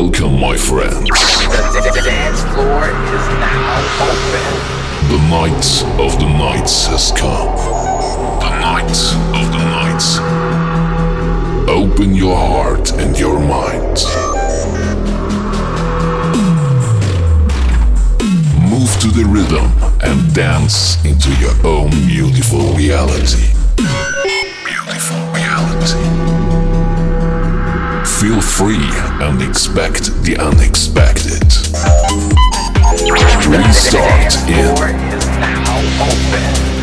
Welcome, my friends. The dance floor is now open. The night of the nights has come. The night of the nights. Open your heart and your mind. Move to the rhythm and dance into your own beautiful reality. Beautiful reality. Feel free and expect the unexpected. Restart in.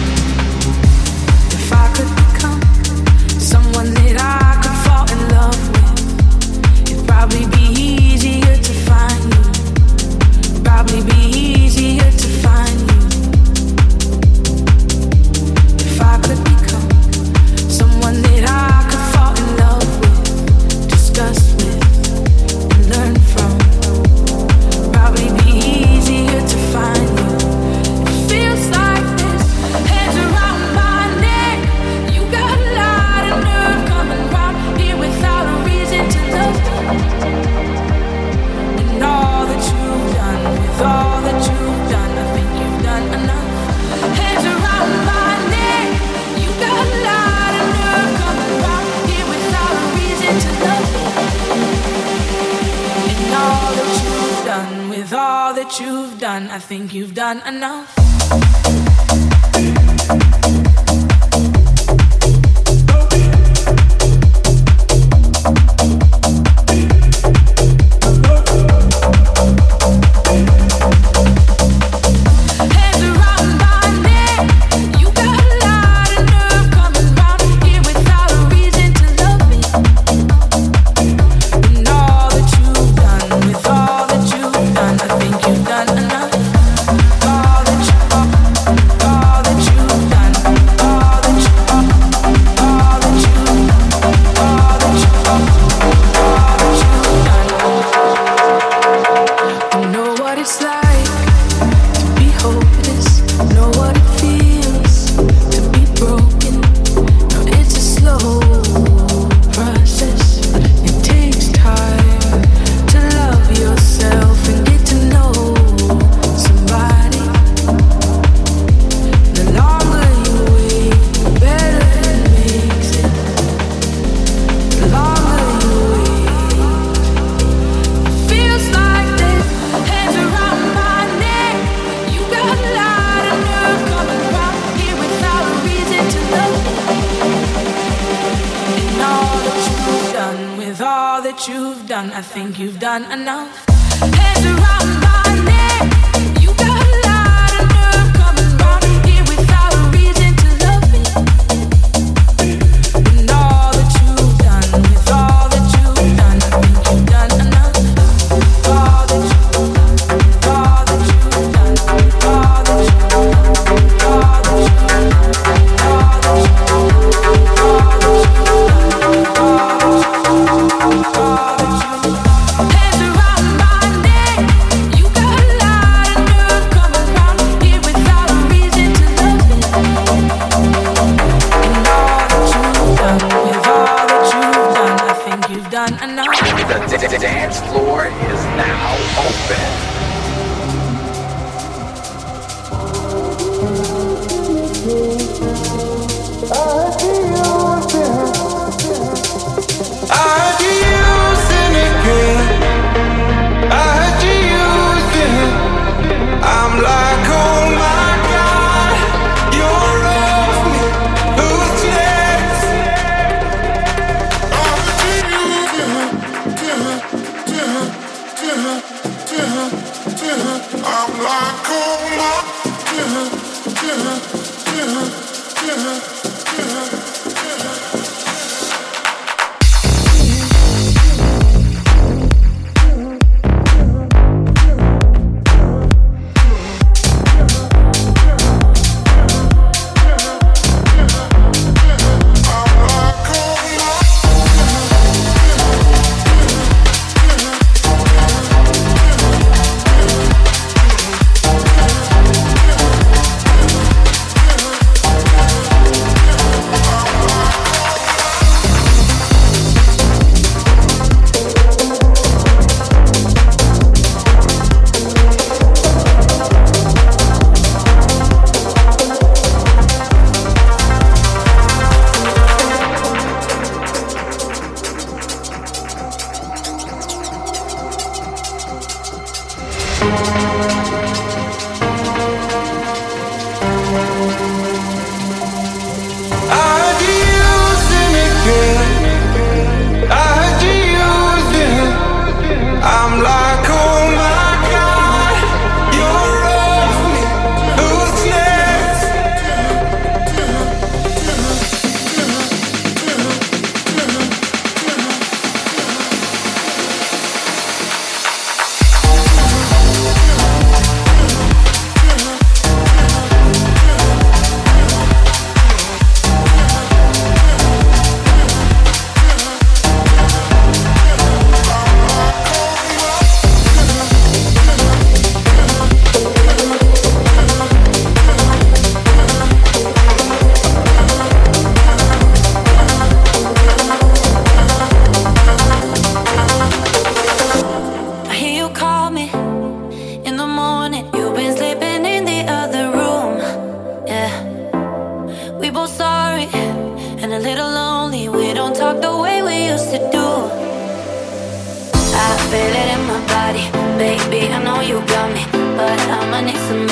I think you've done enough.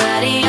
somebody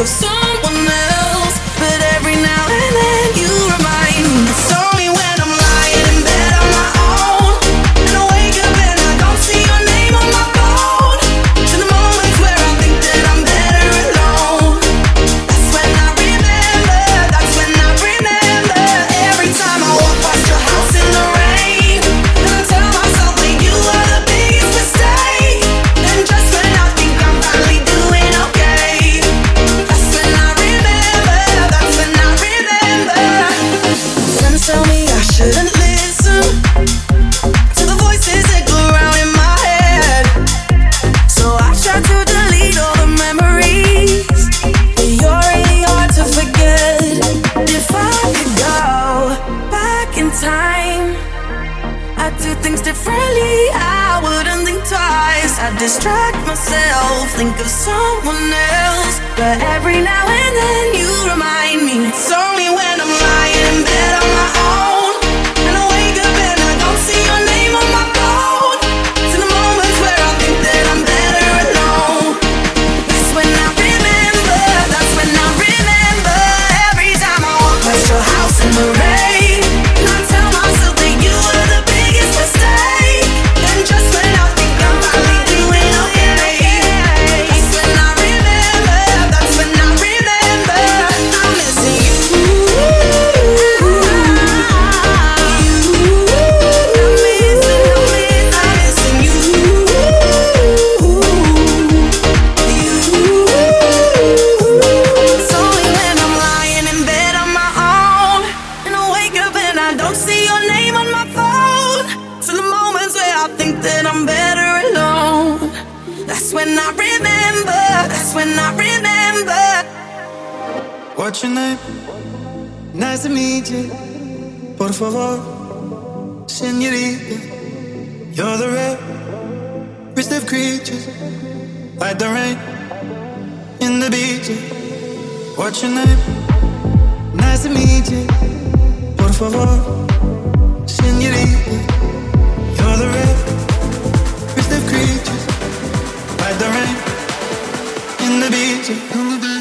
So songs shouldn't listen to the voices that go in my head. So I to delete all the memories, but you're really hard to forget. If I could go back in time, I'd do things differently. I wouldn't think twice. I distract myself, think of someone else, but every now and then. Beach. What's your name? Nice to meet you. Por favor, senorita. You're the rarest of creatures, like the rain in the beach.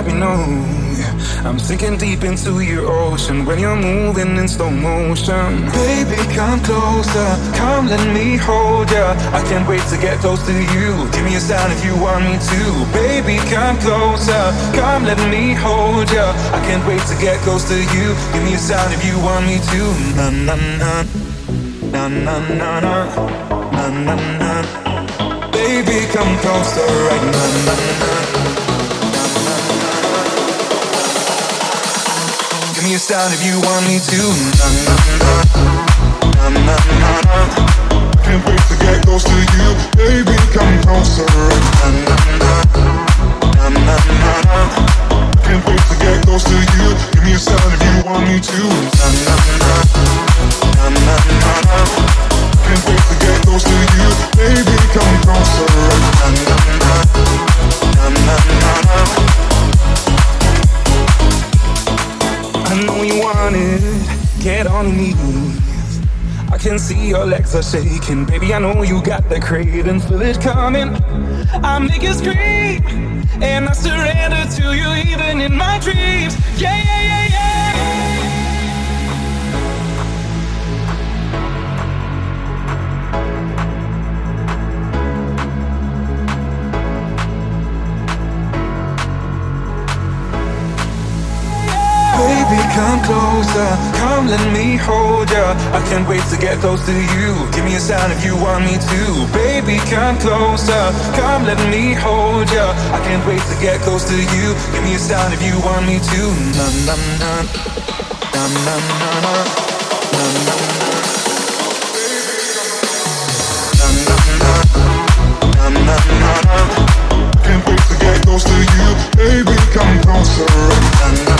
let me know. I'm sinking deep into your ocean when you're moving in slow motion. Baby, come closer, come let me hold ya. I can't wait to get close to you. Give me a sign if you want me to. Baby, come closer, come let me hold ya. I can't wait to get close to you. Give me a sign if you want me to. Na na na, na na na na, na na na. Baby, come closer right now. Na, na, na. Give me a sign if you want me to. Na, na, na. Na, na, na, na. Can't wait to get close to you. Baby, come closer. Na, na, na. Na, na, na, na. Can't wait to get close to you. Give me a sign if you want me to. Na, na, na. Na, na, na, na. Can't wait to get close to you. Baby, come closer. Na, na, na. Na, na, na, na. Get on your knees. I can see your legs are shaking. Baby, I know you got the craving. Feel it coming. I make you scream. And I surrender to you even in my dreams. Yeah, yeah, yeah, yeah. Baby, come closer, come let me hold ya. I can't wait to get close to you. Give me a sign if you want me to. Baby, come closer, come let me hold ya. I can't wait to get close to you. Give me a sign if you want me to. Na na na. Na na na na. Na na na na. num, Can't wait to get close to you, baby. Come closer. Na na.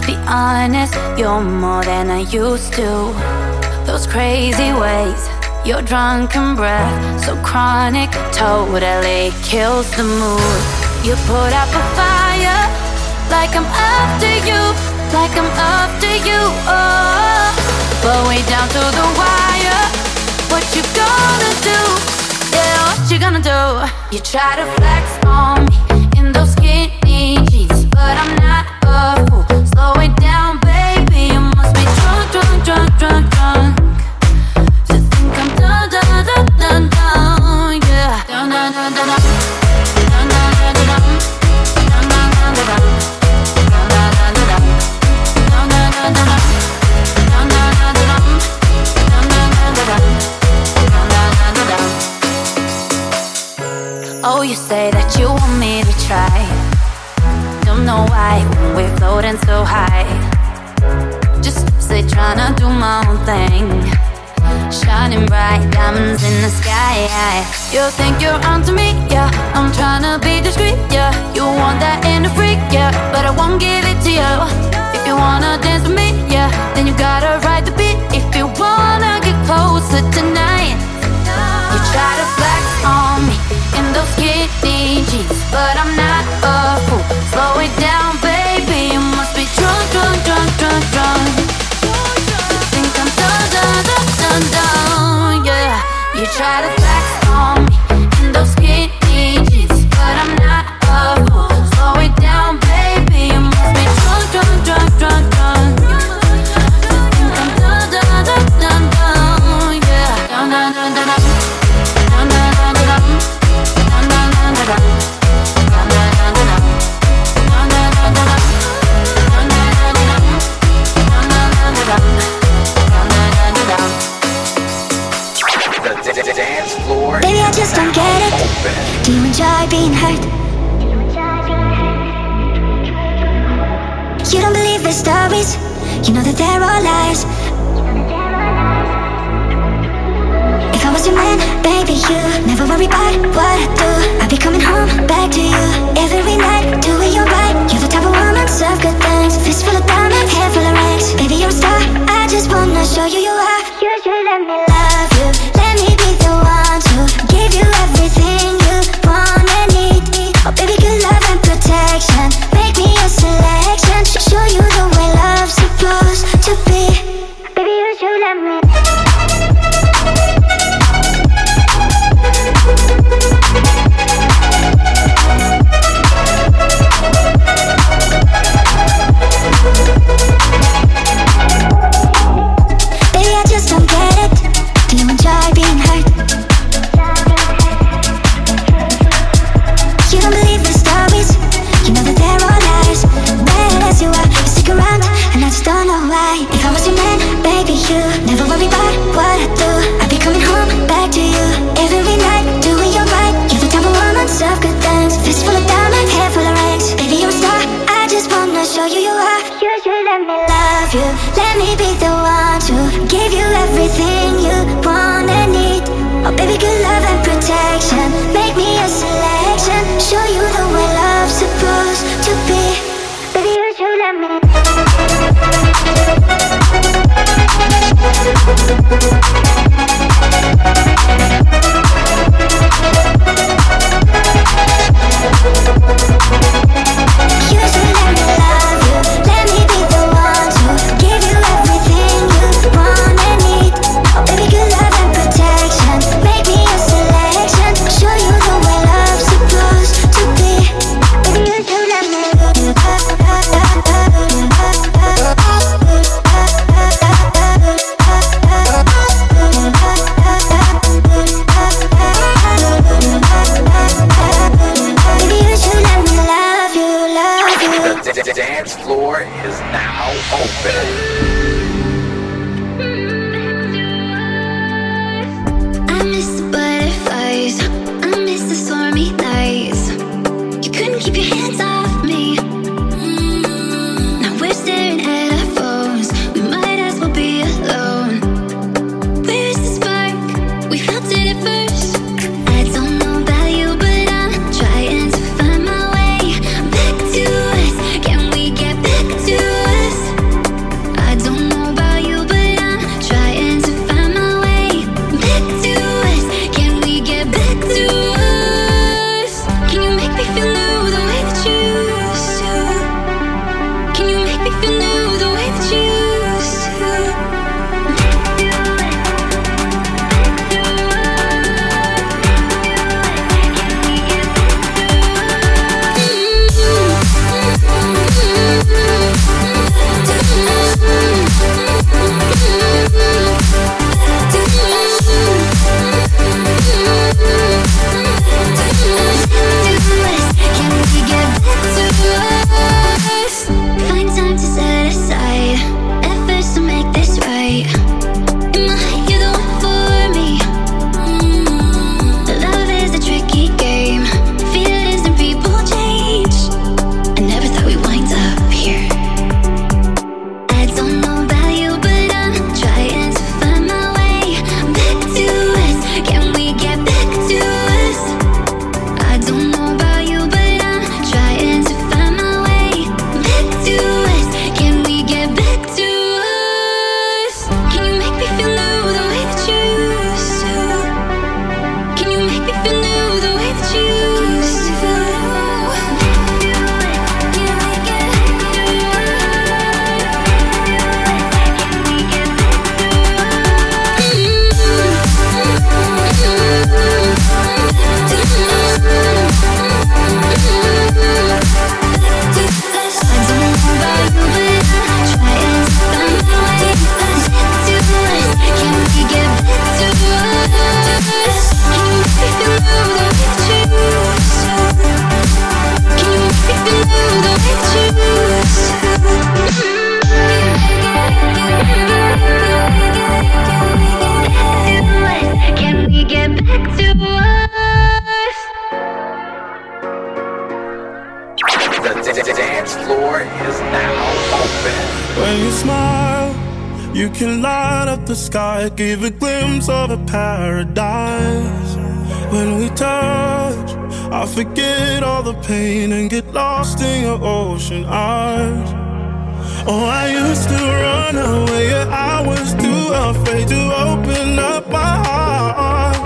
Let's be honest, you're more than I used to. Those crazy ways, your drunken breath, so chronic, totally kills the mood. You put out a fire, like I'm after you, like I'm after you. Oh, but we down to the wire. What you gonna do? Yeah, what you gonna do? You try to flex on me. You think you're onto me. You know that there are lies. If I was your man, baby, you. sky give a glimpse of a paradise. When we touch, I forget all the pain and get lost in your ocean eyes. Oh, I used to run away, yeah, I was too afraid to open up my heart.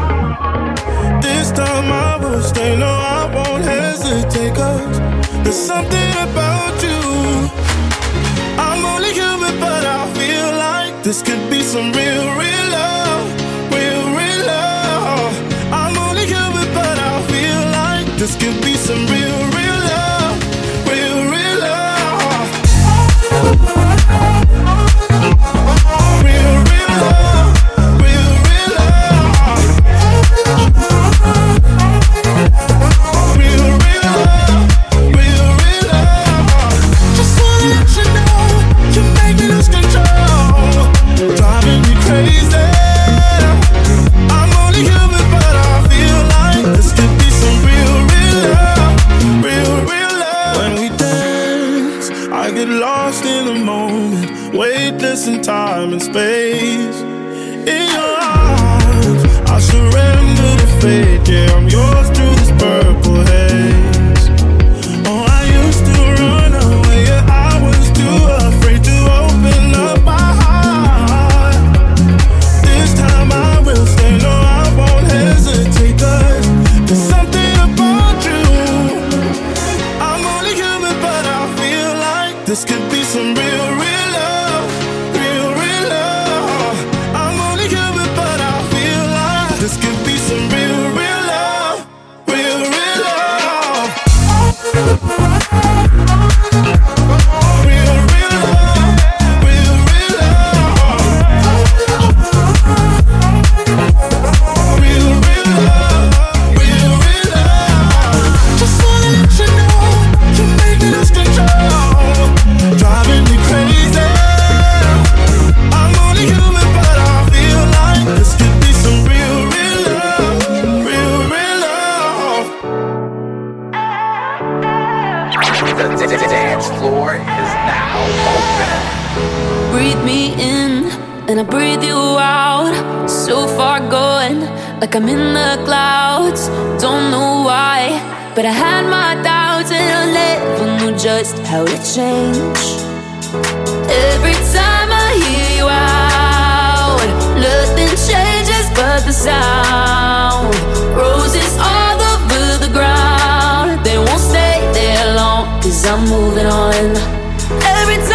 This time I will stay, no, I won't hesitate, cause there's something about This could be some real, real love, real, real love. I'm only human, but I feel like this could be some real, real. In space in your arms. I surrender to fate. Moving on. Every time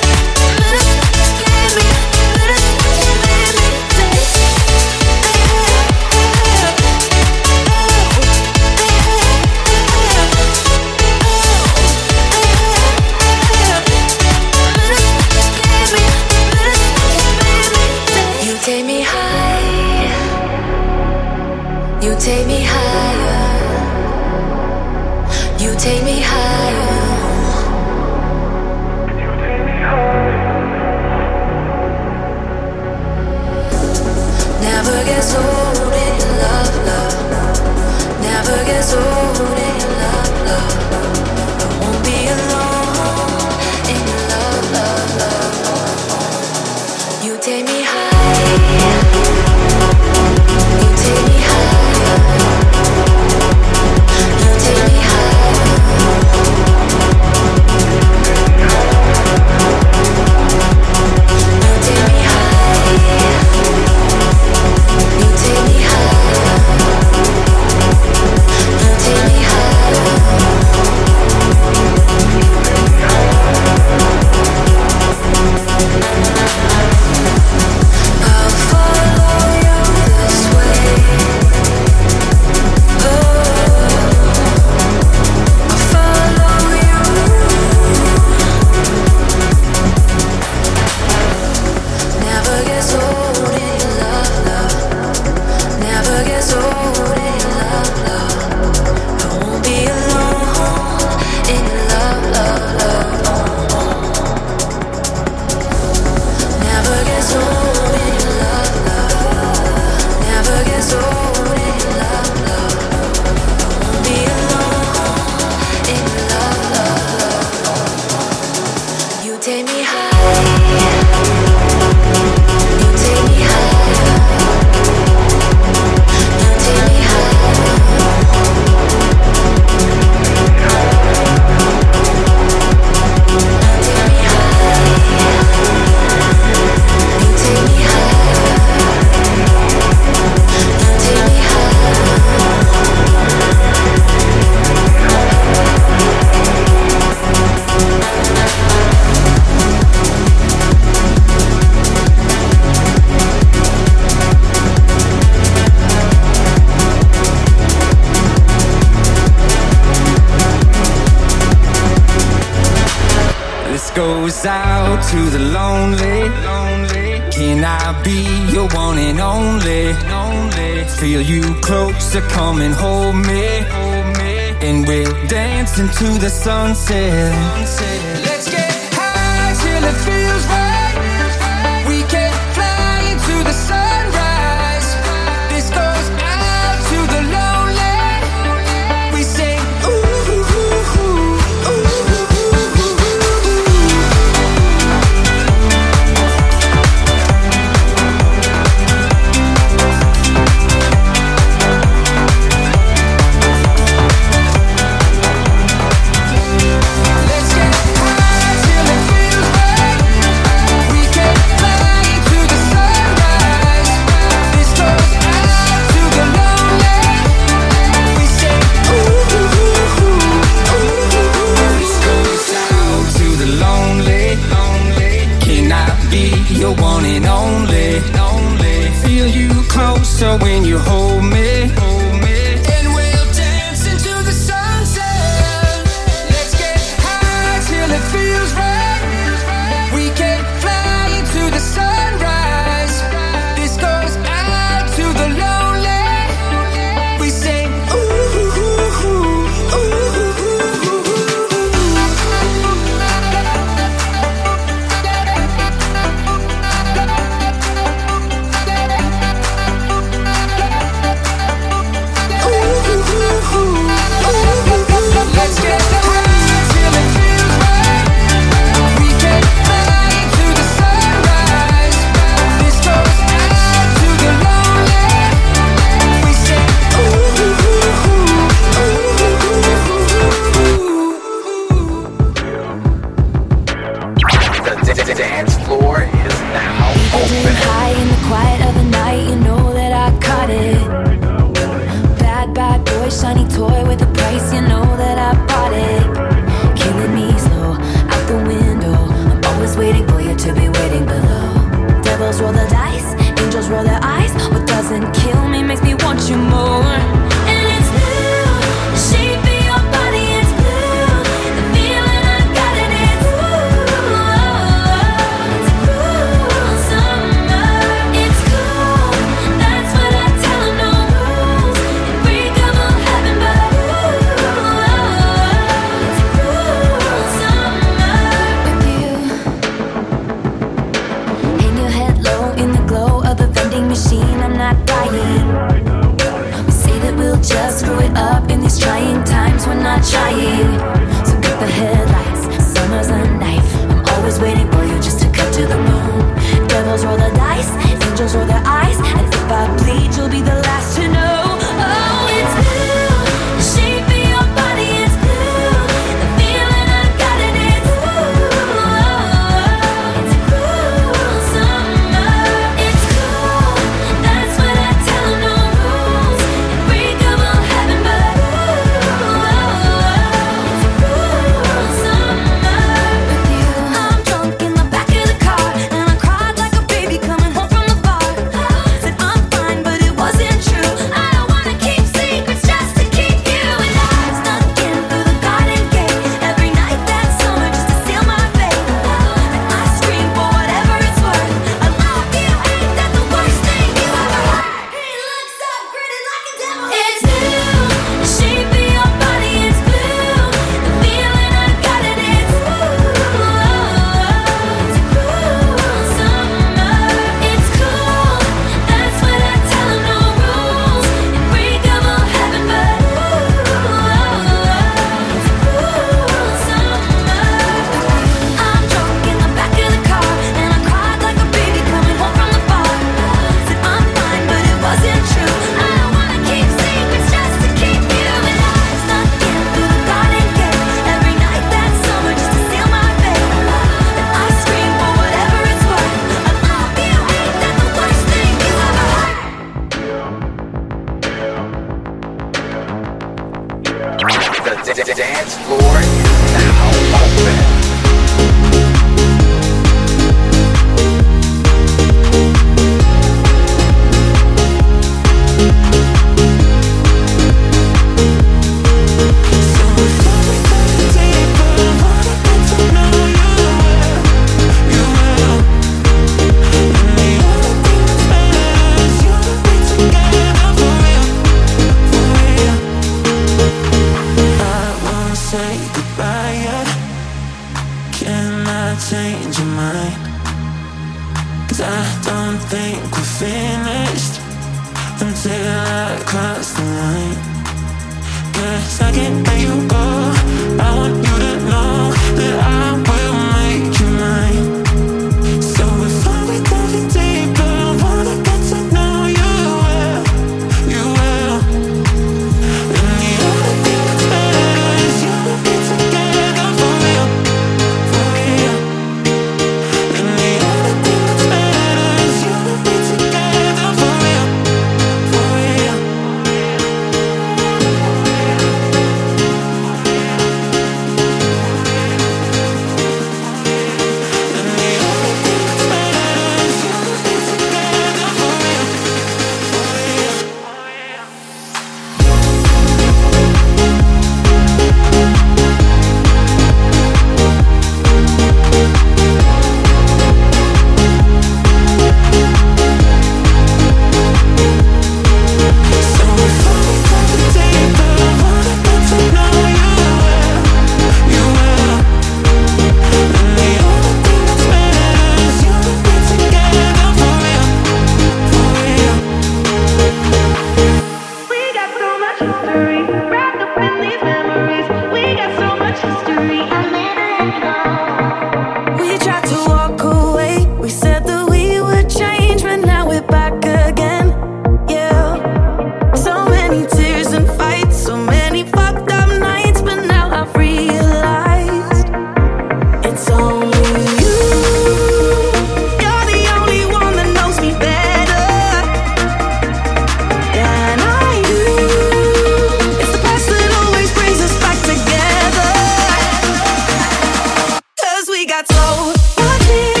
much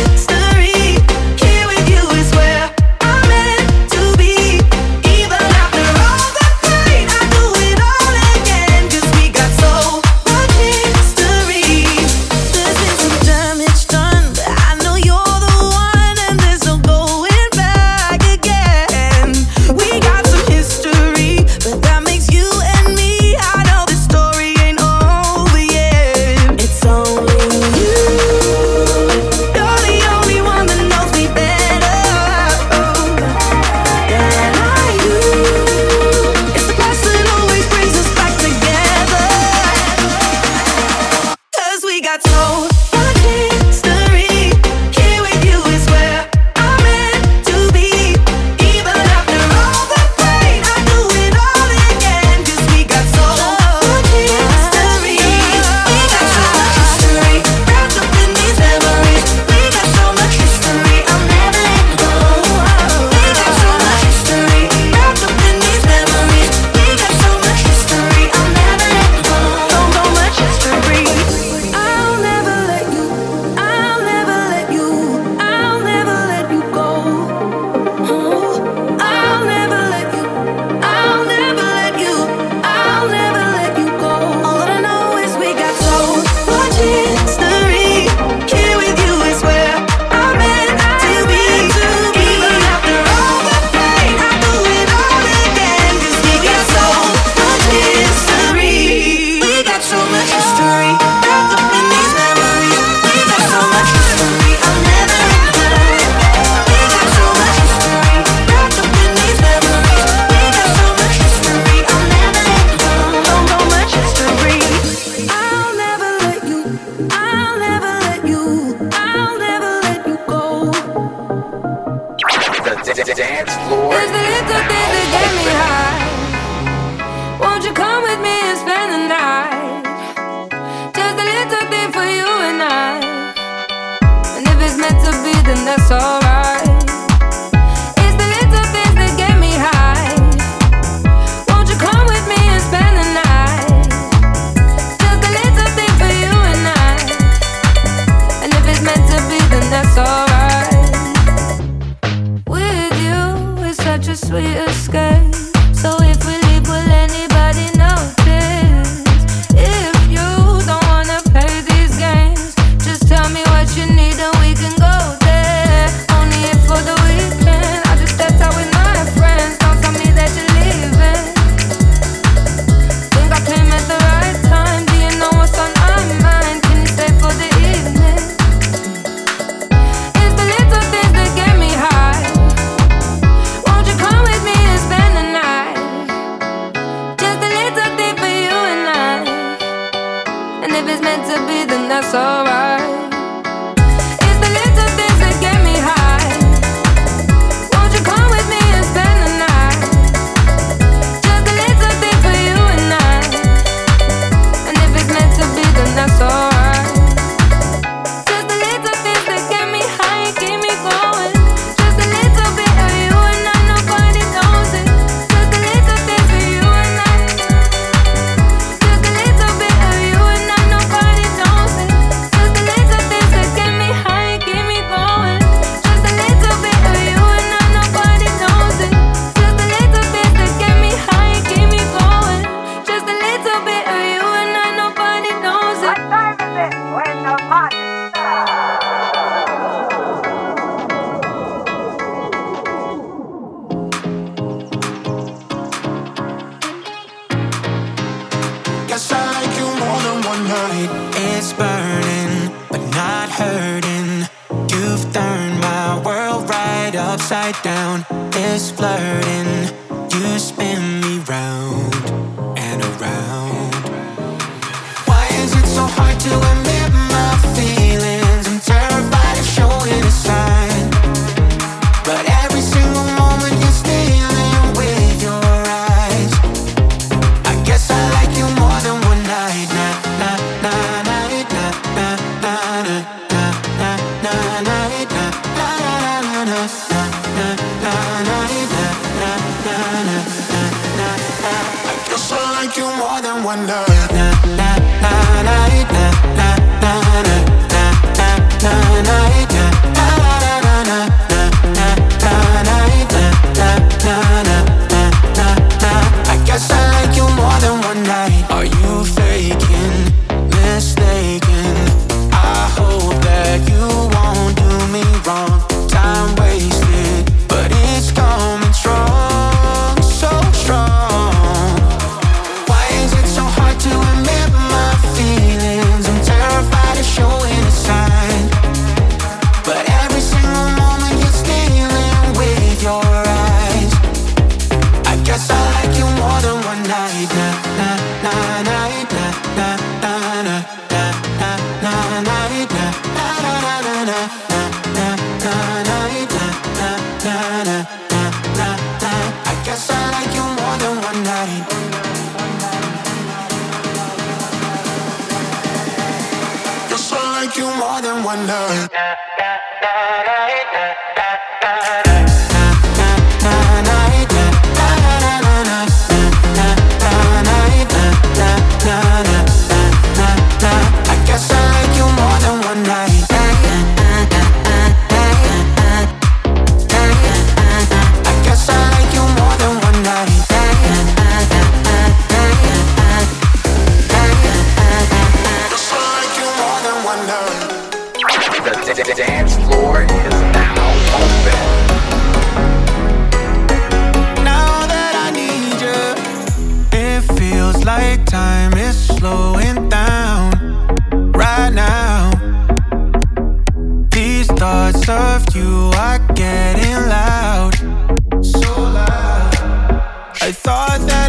Like time is slowing down right now. These thoughts of you are getting loud, so loud. I thought that.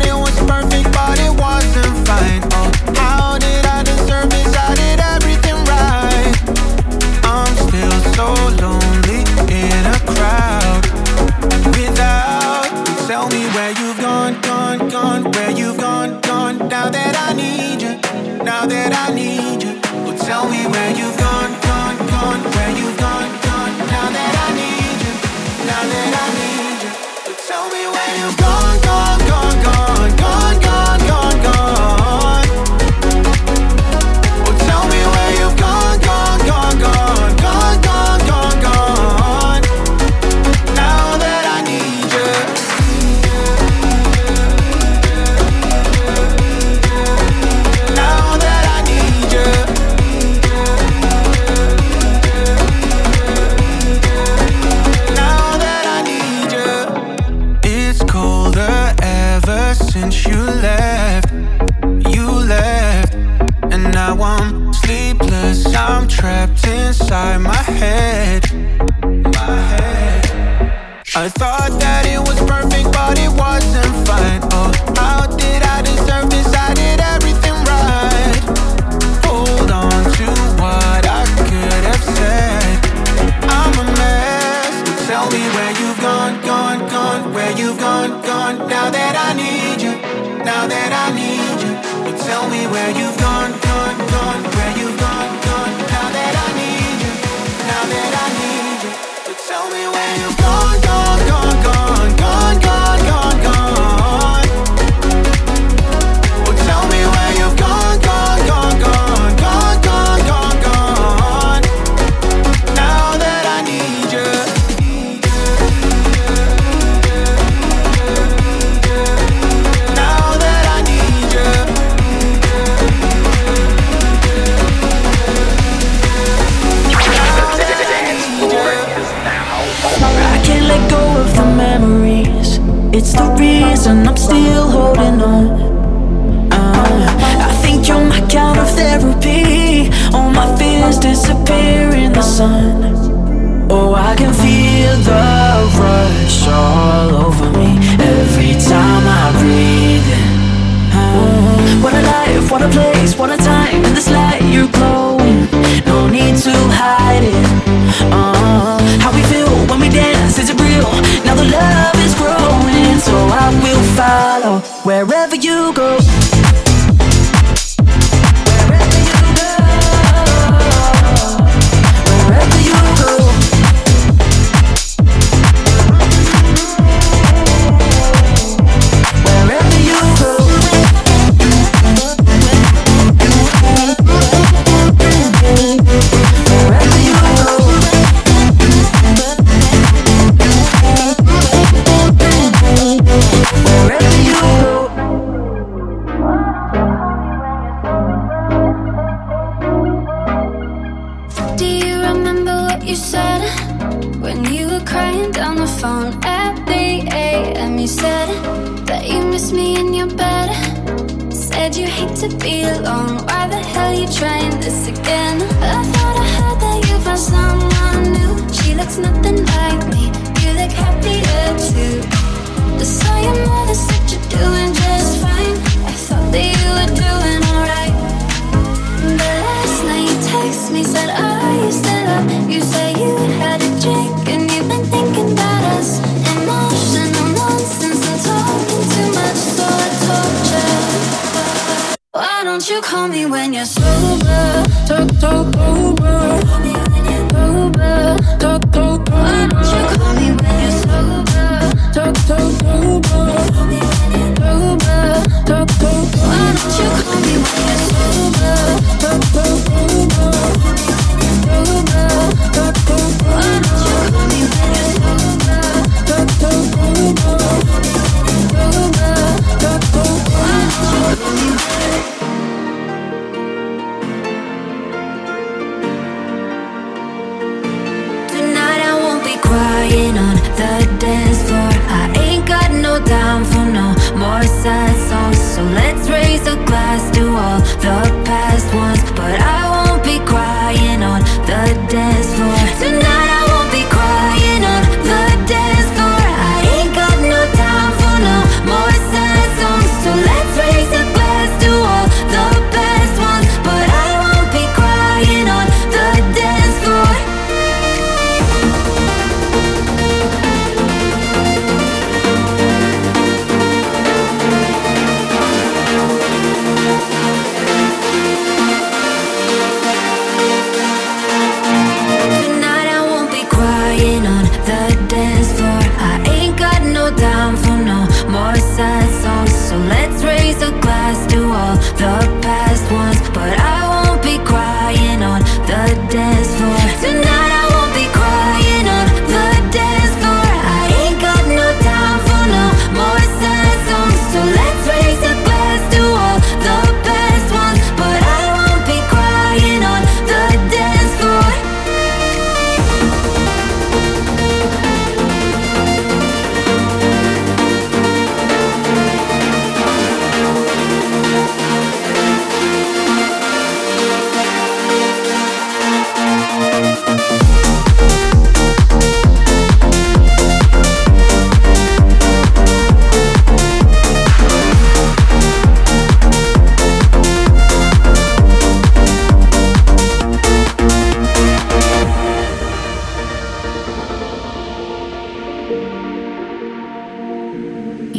Tell me where you've gone, gone, gone, where you've gone, gone. Now that I need you, now that I need you. Well, tell me where you've gone, gone, gone, where you've gone, gone. Now that I need you, now that I need you. Well, tell me where you've gone. a place, what a time in this light you're glowing. No need to hide it. Uh, how we feel when we dance, is it real? Now the love is growing, so I will follow wherever you go.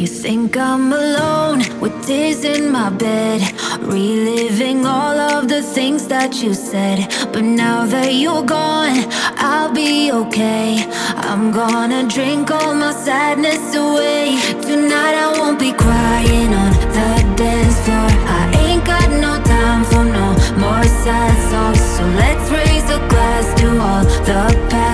You think I'm alone with tears in my bed, reliving all of the things that you said. But now that you're gone, I'll be okay. I'm gonna drink all my sadness away. Tonight I won't be crying on the dance floor. I ain't got no time for no more sad songs. So let's raise a glass to all the past.